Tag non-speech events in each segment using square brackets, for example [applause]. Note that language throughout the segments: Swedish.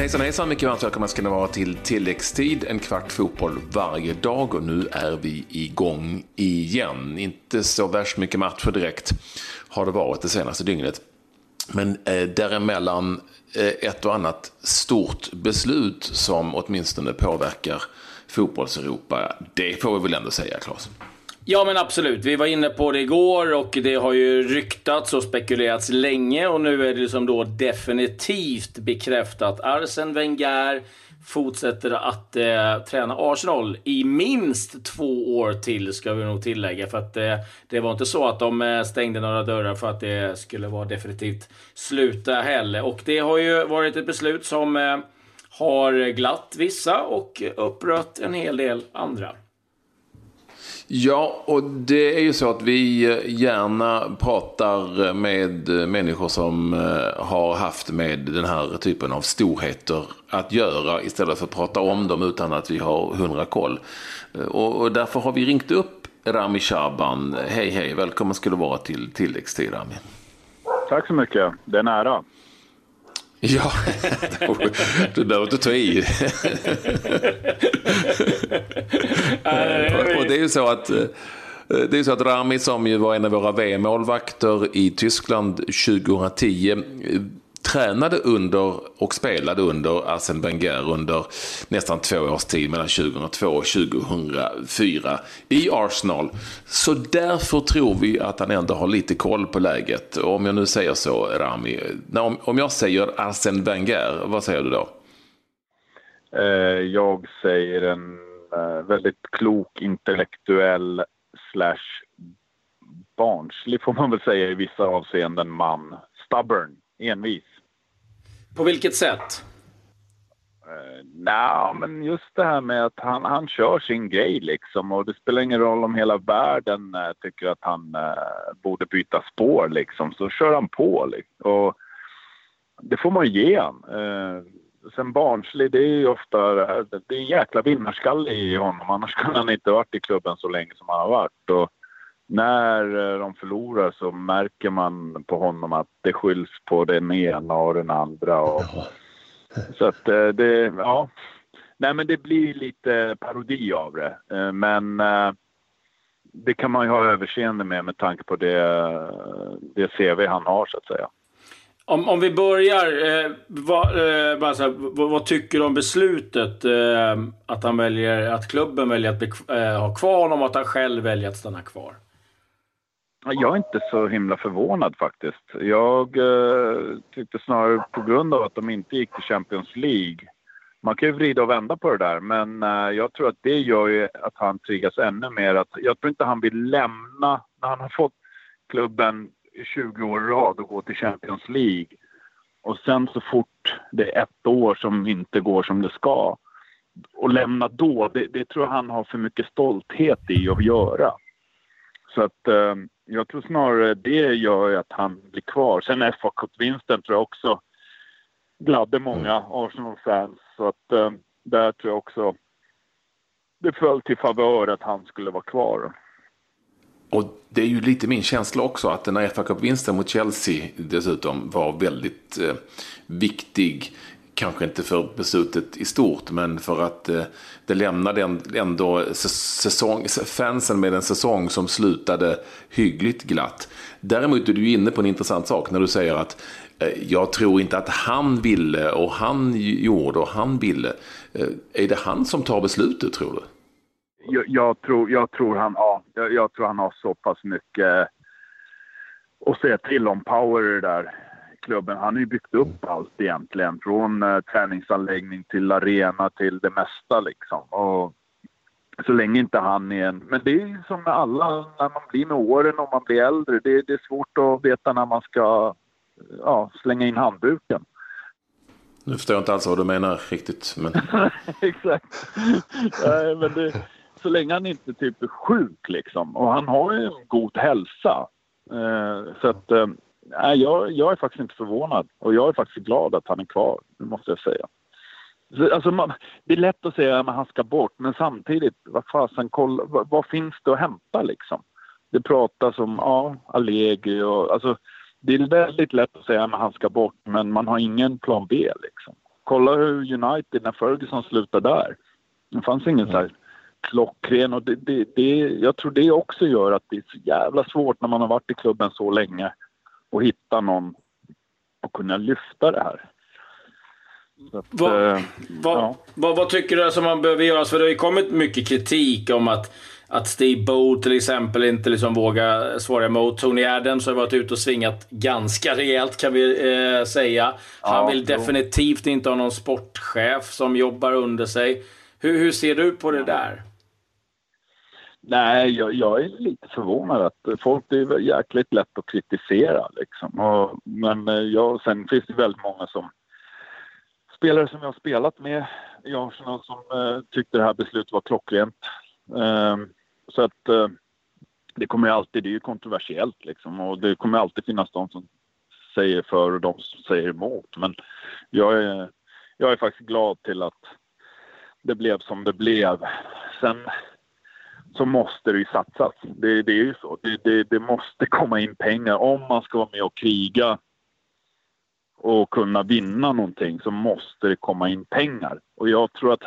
hejsan hejsan, mycket varmt välkomna ska ni vara till tilläggstid, en kvart fotboll varje dag och nu är vi igång igen. Inte så värst mycket matcher direkt har det varit det senaste dygnet. Men eh, däremellan eh, ett och annat stort beslut som åtminstone påverkar fotbolls-Europa. Det får vi väl ändå säga, Claes? Ja men absolut. Vi var inne på det igår och det har ju ryktats och spekulerats länge och nu är det liksom då definitivt bekräftat. Arsen Wenger fortsätter att eh, träna Arsenal i minst två år till, ska vi nog tillägga. För att eh, det var inte så att de eh, stängde några dörrar för att det skulle vara definitivt sluta heller. Och det har ju varit ett beslut som eh, har glatt vissa och upprört en hel del andra. Ja, och det är ju så att vi gärna pratar med människor som eh, har haft med den här typen av storheter att göra istället för att prata om dem utan att vi har hundra koll. Eh, och, därför har vi ringt upp Rami Shaban. Hej hej, välkommen ska du vara till tilläggstid Rami. Tack så mycket, det är nära. [laughs] Ja, du behöver inte ta i. och det är ju så att eh, det är så att Rami som ju var en av våra VM-målvakter i Tyskland 2010 tränade under och spelade under Arsene Wenger under nästan två års tid mellan 2002 och 2004 i Arsenal. Så därför tror vi att han ändå har lite koll på läget. Och om jag nu säger så, Rami, om jag säger Arsene Wenger, vad säger du då? Eh, jag säger en eh, väldigt klok, intellektuell slash barnslig får man väl säga i vissa avseenden man. Stubborn, envis. På vilket sätt? Eh, uh, Nej, men just det här med att han, han kör sin grej liksom och det spelar ingen roll om hela världen uh, tycker att han uh, borde byta spår liksom, så kör han på liksom. Och det får man ge han. Uh, sen barnslig, det är ju ofta det är en jäkla vinnarskalle i honom, annars kunde han inte varit i klubben så länge som han har varit. Och när de förlorar så märker man på honom att det skylls på den ena och den andra. Och, ja. Så att det, ja. Nej men det blir lite parodi av det. Men det kan man ju ha överseende med med tanke på det, det CV han har så att säga. Om, om vi börjar, eh, vad, eh, här, vad, vad, tycker du om beslutet eh, att han väljer, att klubben väljer att eh, ha kvar honom och att han själv väljer att stanna kvar? Jag är inte så himla förvånad faktiskt. Jag eh, tyckte snarare på grund av att de inte gick till Champions League. Man kan ju vrida och vända på det där, men eh, jag tror att det gör ju att han triggas ännu mer. Att, jag tror inte han vill lämna, när han har fått klubben 20 år i rad och gå till Champions League. Och sen så fort det är ett år som inte går som det ska och lämna då, det, det tror jag han har för mycket stolthet i att göra. Så att eh, jag tror snarare det gör att han blir kvar. Sen fa Cup-vinsten tror jag också gladde många mm. Arsenal-fans. Så att eh, där tror jag också det föll till favör att han skulle vara kvar. Och det är ju lite min känsla också att den här fa Cup-vinsten mot Chelsea dessutom var väldigt eh, viktig kanske inte för beslutet i stort, men för att eh, det lämnade ändå säsong, fansen med en säsong som slutade hyggligt glatt. Däremot är du inne på en intressant sak när du säger att eh, jag tror inte att han ville och han gjorde och han ville. Eh, är det han som tar beslutet tror du? Jag, jag tror, jag, tror han, ja, jag, jag tror han har så pass mycket eh, att säga till om power där klubben. Han har ju byggt upp allt egentligen. Från uh, träningsanläggning till arena till det mesta liksom. Och så länge inte han är en... Men det är som med alla, när man blir med åren och man blir äldre. Det, det är svårt att veta när man ska ja, slänga in handduken. Nu förstår jag inte alls vad du menar riktigt. Men... [laughs] Exakt. Nej, men det, så länge han inte typ är sjuk liksom. Och han har ju en god hälsa. Eh, så att eh, nej, jag, jag är faktiskt inte förvånad och jag är faktiskt glad att han är kvar, måste jag säga. Alltså, man, det är lätt att säga att han ska bort, men samtidigt, vad fasen, kolla, vad, vad, finns det att hämta liksom? Det pratas om, ja, Allegri och alltså, det är väldigt lätt att säga att han ska bort, men man har ingen plan B liksom. kolla hur United, när Ferguson slutade där. Det fanns ingen mm. så här klockren och det, det, det, jag tror det också gör att det är så jävla svårt när man har varit i klubben så länge att hitta någon och kunna lyfta det här. Att, vad, eh, vad, ja. vad, vad, tycker du som man behöver göra? För det har ju kommit mycket kritik om att, att Steve Bow till exempel inte liksom vågar svara emot. Tony Adams har varit ute och svingat ganska rejält kan vi eh, säga. Han ja, vill jo. definitivt inte ha någon sportchef som jobbar under sig. Hur, hur ser du på det där? Nej, jag, jag, är lite förvånad att folk, det är jäkligt lätt att kritisera liksom. Och, men eh, jag, sen finns det väldigt många som spelare som jag har spelat med i Arsenal som eh, tyckte det här beslutet var klockrent. Eh, så att eh, det kommer ju alltid, det är ju kontroversiellt liksom och det kommer alltid finnas de som säger för och de som säger emot. Men jag är, jag är faktiskt glad till att det blev som det blev. Sen så måste det ju satsas. Det, det är ju så. Det, det, det, måste komma in pengar. Om man ska vara med och kriga och kunna vinna någonting så måste det komma in pengar. Och jag tror att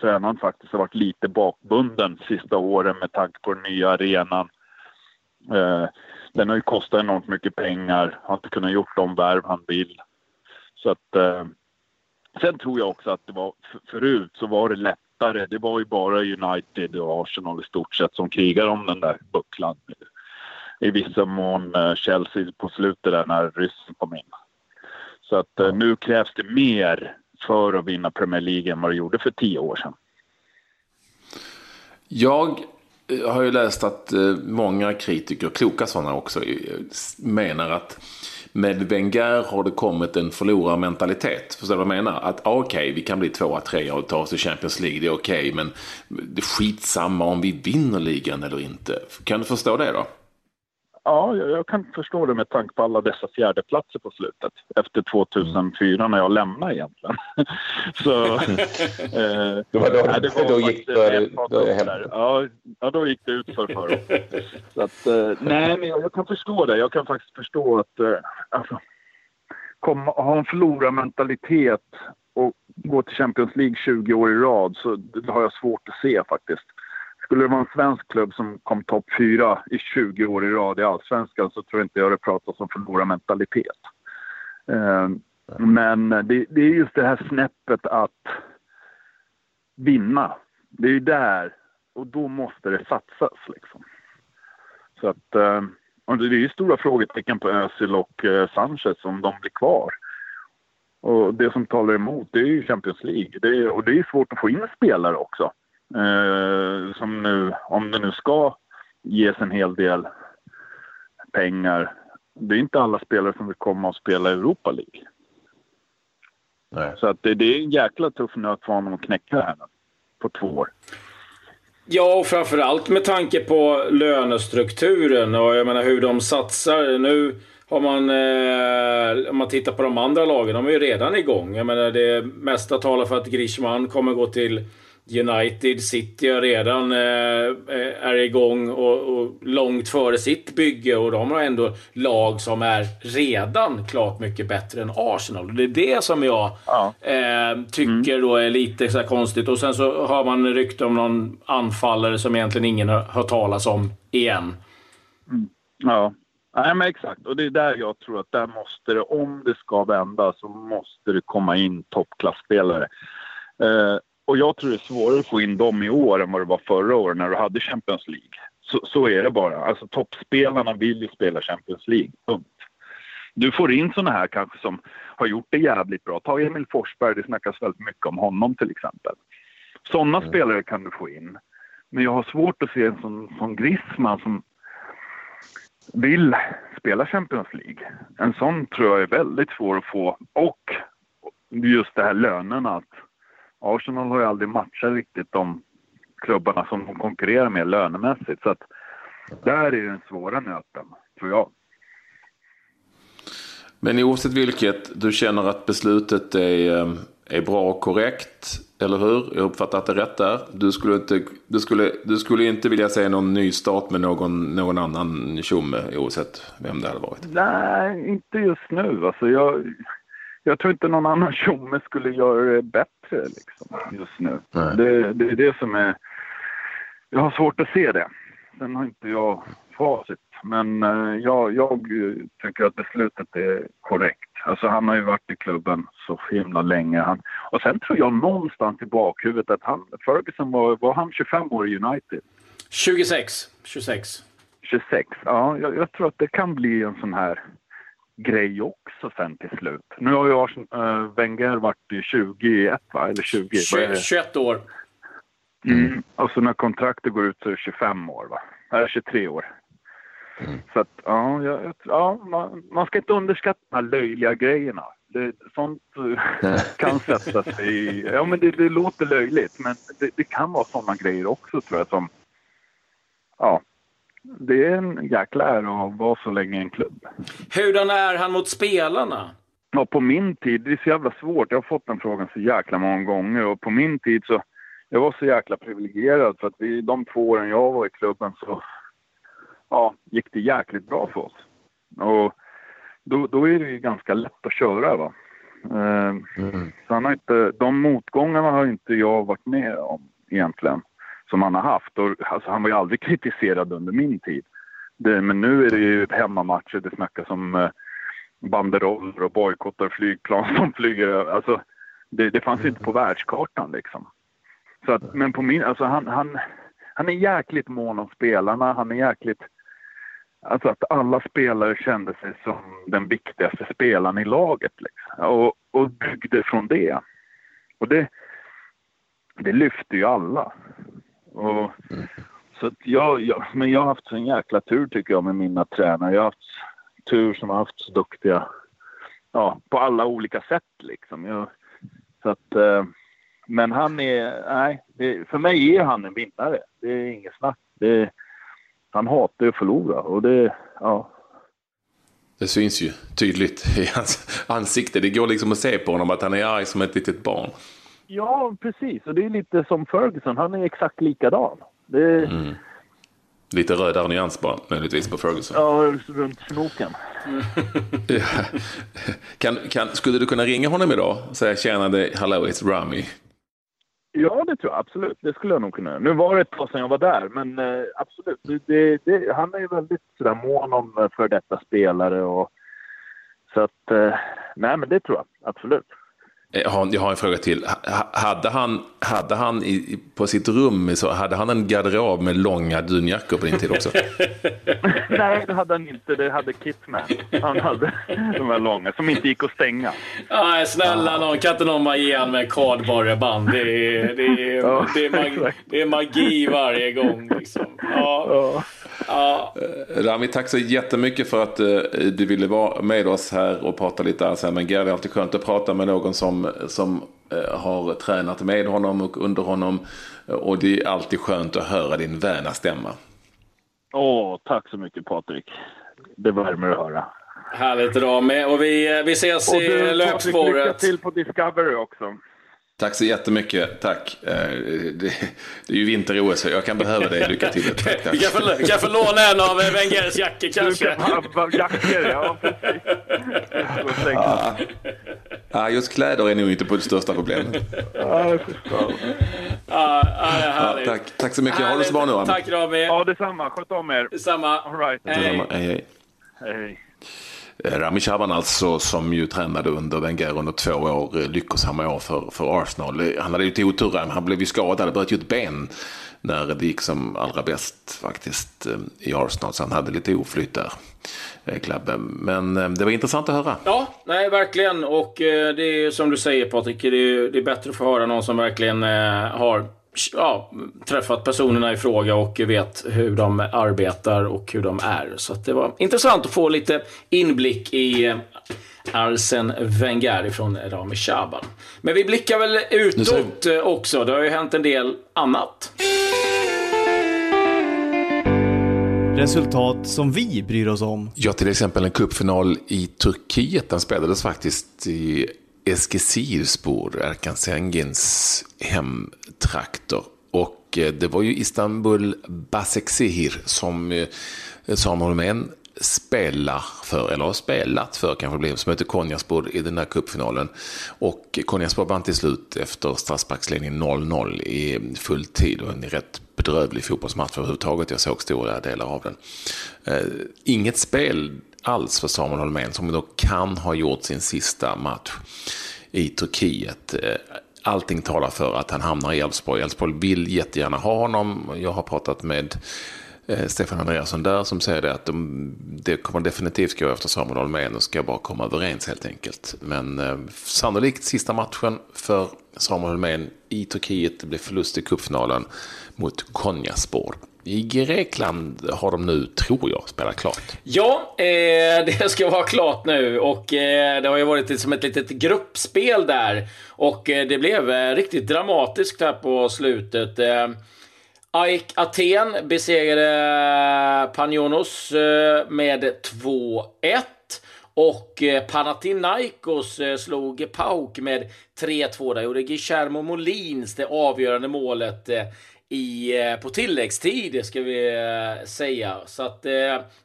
tränaren faktiskt har varit lite bakbunden sista åren med tanke på den nya arenan. Eh, den har ju kostat enormt mycket pengar, har inte kunnat gjort de värv han vill. Så att, eh, sen tror jag också att det var, förut så var det lättare. Det var ju bara United och Arsenal i stort sett som krigade om den där bucklan. I vissa mån eh, Chelsea på slutet där när ryssen kom in. Så att eh, nu krävs det mer för att vinna Premier League än vad det gjorde för tio år sedan. Jag eh, har ju läst att många kritiker, kloka sådana också, menar att med Wenger har det kommit en förlorarmentalitet. Förstår du vad jag menar? Att ah, okej, okay, vi kan bli tvåa, trea och ta oss till Champions League, det är okej, okay, men det är skitsamma om vi vinner ligan eller inte. Kan du förstå det då? Ja, jag, kan förstå det med tanke på alla dessa fjärdeplatser på slutet. Efter 2004 när jag lämnade egentligen. [laughs] så, eh, då, då, nej, det var då gick det, då, ja, ja, då gick det ut för för [laughs] Så att, eh, Nej, men jag, jag, kan förstå det. Jag kan faktiskt förstå att eh, alltså, komma, ha en förlorarmentalitet och gå till Champions League 20 år i rad så det har jag svårt att se faktiskt. Skulle det vara en svensk klubb som kom topp fyra i 20 år i rad i allsvenskan så tror jag inte jag det pratas om förlorarmentalitet. Eh, men det, det, är just det här snäppet att vinna. Det är ju där och då måste det satsas liksom. Så att, eh, det är ju stora frågetecken på Özil och eh, Sanchez om de blir kvar. Och det som talar emot det är ju Champions League. Det är, och det är svårt att få in spelare också. Eh, som nu, om det nu ska ges en hel del pengar. Det är inte alla spelare som vill komma och spela i Europa League. Nej. Så att det, det, är en jäkla tuff nöt för honom att knäcka här nu, på två år. Ja, och framförallt med tanke på lönestrukturen och jag menar hur de satsar. Nu har man, eh, om man tittar på de andra lagen, de är ju redan igång. Jag menar det mesta talar för att Grishman kommer gå till United City har redan eh, är igång och, och, långt före sitt bygge och de har ändå lag som är redan klart mycket bättre än Arsenal. Det är det som jag ja. eh, tycker mm. då är lite så konstigt. Och sen så har man rykte om någon anfallare som egentligen ingen har hört talas om igen. Mm. Ja, Nej, men exakt. Och det är där jag tror att där måste det, om det ska vända, så måste det komma in toppklassspelare. Eh, och jag tror det är svårare att få in dem i år än vad det var förra året när du hade Champions League. Så, så är det bara. Alltså toppspelarna vill ju spela Champions League. Punkt. Du får in såna här kanske som har gjort det jävligt bra. Ta Emil Forsberg, det snackas väldigt mycket om honom till exempel. Sådana mm. spelare kan du få in. Men jag har svårt att se en sån, sån Griezmann som vill spela Champions League. En sån tror jag är väldigt svår att få. Och just det här lönerna. Att Arsenal har ju aldrig matchat riktigt de klubbarna som de konkurrerar med lönemässigt. Så att där är den svåra nöten, tror jag. Men oavsett vilket, du känner att beslutet är, eh, är bra och korrekt, eller hur? Jag uppfattar att det är rätt där. Du skulle inte, du skulle, du skulle inte vilja se någon ny start med någon, någon annan tjomme oavsett vem det hade varit? Nej, inte just nu. Alltså jag, jag tror inte någon annan tjomme skulle göra det bättre liksom, just nu. Det, det är det som är... Jag har svårt att se det. Sen har inte jag facit. Men uh, jag, jag tycker att beslutet är korrekt. Alltså han har ju varit i klubben så himla länge. Han, och sen tror jag någonstans i bakhuvudet att han, Ferguson var, var han 25 år i United? 26. 26. 26, ja. Jag, jag tror att det kan bli en sån här grej också sen till slut. Nu har ju Arsenal, äh, Wenger varit 21 va? Eller 20? 20 21 år. Mm. Och så när kontraktet går ut så är det 25 år va? Eller 23 år. Mm. Så att, ja, jag, ja man, man, ska inte underskatta de här löjliga grejerna. Det, sånt eh, [laughs] kan sätta sig i... Ja, men det, det låter löjligt, men det, det kan vara sådana grejer också tror jag som... Ja, det är en jäkla ära att vara så länge i en klubb. Hurdan är han mot spelarna? Ja, på min tid, det är så jävla svårt. Jag har fått den frågan så jäkla många gånger och på min tid så... Jag var så jäkla privilegierad för att vi, de två åren jag var i klubben så ja, gick det jäkligt bra för oss. Och då, då är det ju ganska lätt att köra. Va? Eh, mm. så han har inte, de motgångarna har inte jag varit med om egentligen, som han har haft. Och, alltså, han var ju aldrig kritiserad under min tid. Det, men nu är det ju hemmamatcher, det snackas om eh, banderoller och bojkottar flygplan [laughs] som flyger. Alltså, det, det fanns ju inte på världskartan liksom. Så att, men på min, alltså han, han, han är jäkligt mån om spelarna. Han är jäkligt Alltså att alla spelare kände sig som den viktigaste spelaren i laget. Liksom. Och, och byggde från det. Och det, det lyfte ju alla. Och, så jag, jag, men jag har haft en jäkla tur tycker jag med mina tränare. Jag har haft tur som har haft så duktiga, ja, på alla olika sätt liksom. Jag, så att, eh, men han är, nej, det, för mig är han en vinnare. Det är inget snack. Det, han hatar att förlora och det, ja. Det syns ju tydligt i hans ansikte. Det går liksom att se på honom att han är arg som ett litet barn. Ja, precis. Och det är lite som Ferguson. Han är exakt likadan. Det... Mm. Lite rödare nyans bara, möjligtvis på Ferguson. Ja, runt snoken. [laughs] kan, kan, skulle du kunna ringa honom idag och säga tjena, det, hello, it's Rami? Ja, det tror jag absolut. Det skulle jag nog kunna Nu var det ett tag sedan jag var där, men eh, absolut. Det, det, han är ju väldigt sådär mån om eh, för detta spelare och så att, eh, nej men det tror jag absolut. Eh, jag har en fråga till. Hade han, hade han i, på sitt rum så hade han en garderob med långa dunjackor på din tid också? [laughs] Nej, det hade han inte. Det hade Kitman. Han hade de här långa som inte gick att stänga. Nej, snälla någon. Kan inte någon bara ge honom en kardborreband? Det är, det, är, det, är magi, det är magi varje gång. Liksom. Ja. Ja. Eh, Rami, tack så jättemycket för att uh, du ville vara med oss här och prata lite Wenger. Det är alltid skönt att prata med någon som, som uh, har tränat med honom och under honom. Och det är alltid skönt att höra din väna stämma. Åh, tack så mycket Patrik. Det värmer att höra. Härligt Rami. Och vi, vi ses och du, i löpspåret. Patrik, lycka till på Discovery också. Tack så jättemycket. Tack. Eh, det, är ju vinter-OS, jag kan behöva dig. Lycka till. [laughs] Tack, tack. Kan, få, kan få låna en av Wengers jackor kanske? jackor, ja ja. ja. Just kläder är nog inte på det största problemet. Ja, ja, ja, tack. tack så mycket. Ha det så bra nu. Tack Rami. Ja, detsamma. Sköt om er. Detsamma. All right. Hej. Hej, hej. hej. Eh, Rami Shaban alltså, som ju tränade under Wenger under två år, eh, lyckosamma år för, för Arsenal. Eh, han hade ju otur, han blev ju skadad, bröt ju ett ben när det gick som allra bäst faktiskt i Arsenal. Så han hade lite oflyt där, Klabbe. Men det var intressant att höra. Ja, nej verkligen. Och det är som du säger Patrik, det är, det är bättre att få höra någon som verkligen har ja, träffat personerna i fråga och vet hur de arbetar och hur de är. Så det var intressant att få lite inblick i eh, Arsen Wenger från Rami Shaban. Men vi blickar väl utåt eh, också. Det har ju hänt en del annat. Resultat som vi bryr oss om. Ja, till exempel en cupfinal i Turkiet. Den spelades faktiskt i Eskilstuna, Erkan Sengins hemtrakter. Och eh, det var ju Istanbul Basaksehir som eh, Samuel Holmén spelar för, eller har spelat för kanske det blev, som heter Konyaspor i den där cupfinalen. Och Konyaspor vann till slut efter straffsparksledning 0-0 i full tid och en rätt bedrövlig fotbollsmatch överhuvudtaget. Jag såg stora delar av den. Eh, inget spel alls för Samuel Holmén som då kan ha gjort sin sista match i Turkiet. Eh, allting talar för att han hamnar i Elfsborg. Elfsborg vill jättegärna ha honom. Jag har pratat med Eh, Stefan Andreasson där som säger det att de, det kommer definitivt gå efter Samuel Holmén och ska bara komma överens helt enkelt. Men eh, sannolikt sista matchen för Samuel Holmén i Turkiet. Det blir förlust i cupfinalen mot Konyaspor. I Grekland har de nu, tror jag, spelat klart. Ja, eh, det ska vara klart nu och eh, det har ju varit som ett litet gruppspel där. Och eh, det blev eh, riktigt dramatiskt här på slutet. Eh, AIK Aten besegrade eh, Panionos eh, med 2-1. Och eh, Panathinaikos slog Pauk med 3-2. Där gjorde Guillermo Molins det avgörande målet i, på tilläggstid ska vi säga. Så att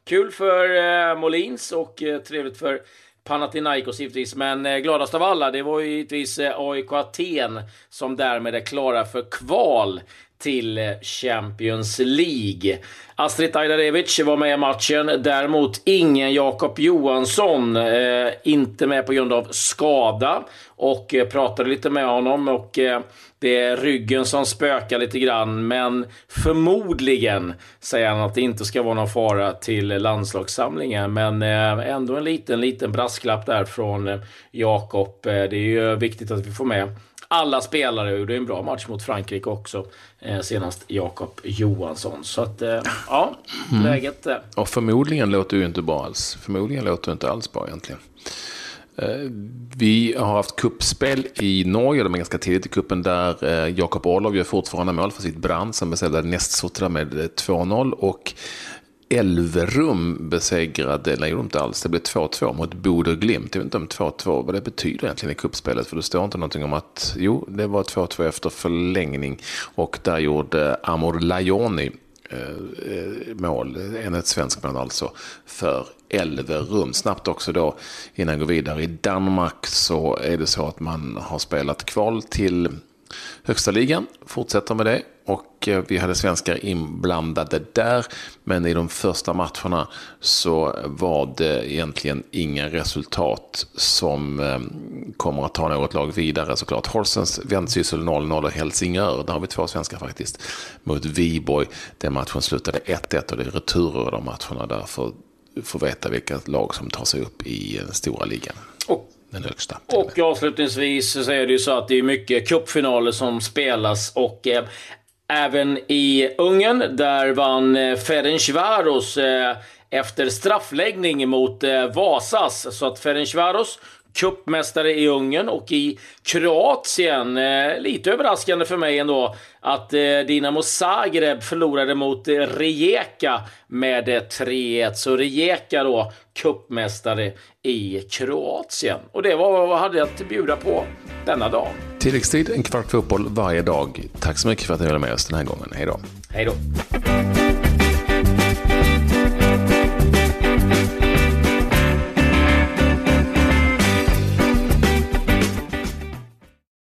kul för Molins och trevligt för Panathinaikos givetvis. Men gladast av alla, det var ju givetvis AIK Aten som därmed är klara för kval till Champions League. Astrid Ajdarevic var med i matchen. Däremot ingen Jakob Johansson. Eh, inte med på grund av skada. Och eh, pratade lite med honom. och eh, det är ryggen som spökar lite grann, men förmodligen säger han att det inte ska vara någon fara till landslagssamlingen. Men eh, ändå en liten, liten brasklapp där från eh, Jakob. Eh, det är ju viktigt att vi får med alla spelare gjorde en bra match mot Frankrike också. senast Jakob Johansson. Så att, ja, mm. läget. Och förmodligen låter det inte bra alls. Förmodligen låter det inte alls bra egentligen. Eh, vi har haft kuppspel i Norge, de är ganska tidigt i kuppen där eh, Jakob Orlov gör fortfarande mål för sitt brand som besegrade Nästsotra med 2-0 eh, och Elverum besegrade, nej gjorde inte alls, det blev 2-2 mot Bodö Glimt. Jag vet inte om 2-2, vad det betyder egentligen i kuppspelet för det står inte någonting om att, jo, det var 2-2 efter förlängning och där gjorde Amor Lajoni eh, mål, en ett svenskt mål alltså, för Elverum. Snabbt också då innan jag går vidare. I Danmark så är det så att man har spelat kval till högsta ligan. Fortsätter med det. Och eh, vi hade svenskar inblandade där. Men i de första matcherna så var det egentligen inga resultat som eh, kommer att ta något lag vidare såklart. Horsens vändsyssel 0-0 och Helsingör, där har vi två svenskar faktiskt, mot Viborg. Den matchen slutade 1-1 och det är returer i de matcherna. Därför få veta vilka lag som tar sig upp i den stora ligan. Och, den högsta. Och avslutningsvis så är det ju så att det är mycket cupfinaler som spelas och eh, även i Ungern där vann eh, Ferencvaros eh, efter straffläggning mot eh, Vasas. Så att Ferencvaros cupmästare i Ungern och i Kroatien. Eh, lite överraskande för mig ändå att eh, Dinamo Zagreb förlorade mot eh, Rijeka med 3-1. Så Rijeka då cupmästare i Kroatien. Och det var vad jag hade att bjuda på denna dag. Tilläggstid, en kvart fotboll varje dag. Tack så mycket för att ni var med oss den här gången. Hej då. Hej då.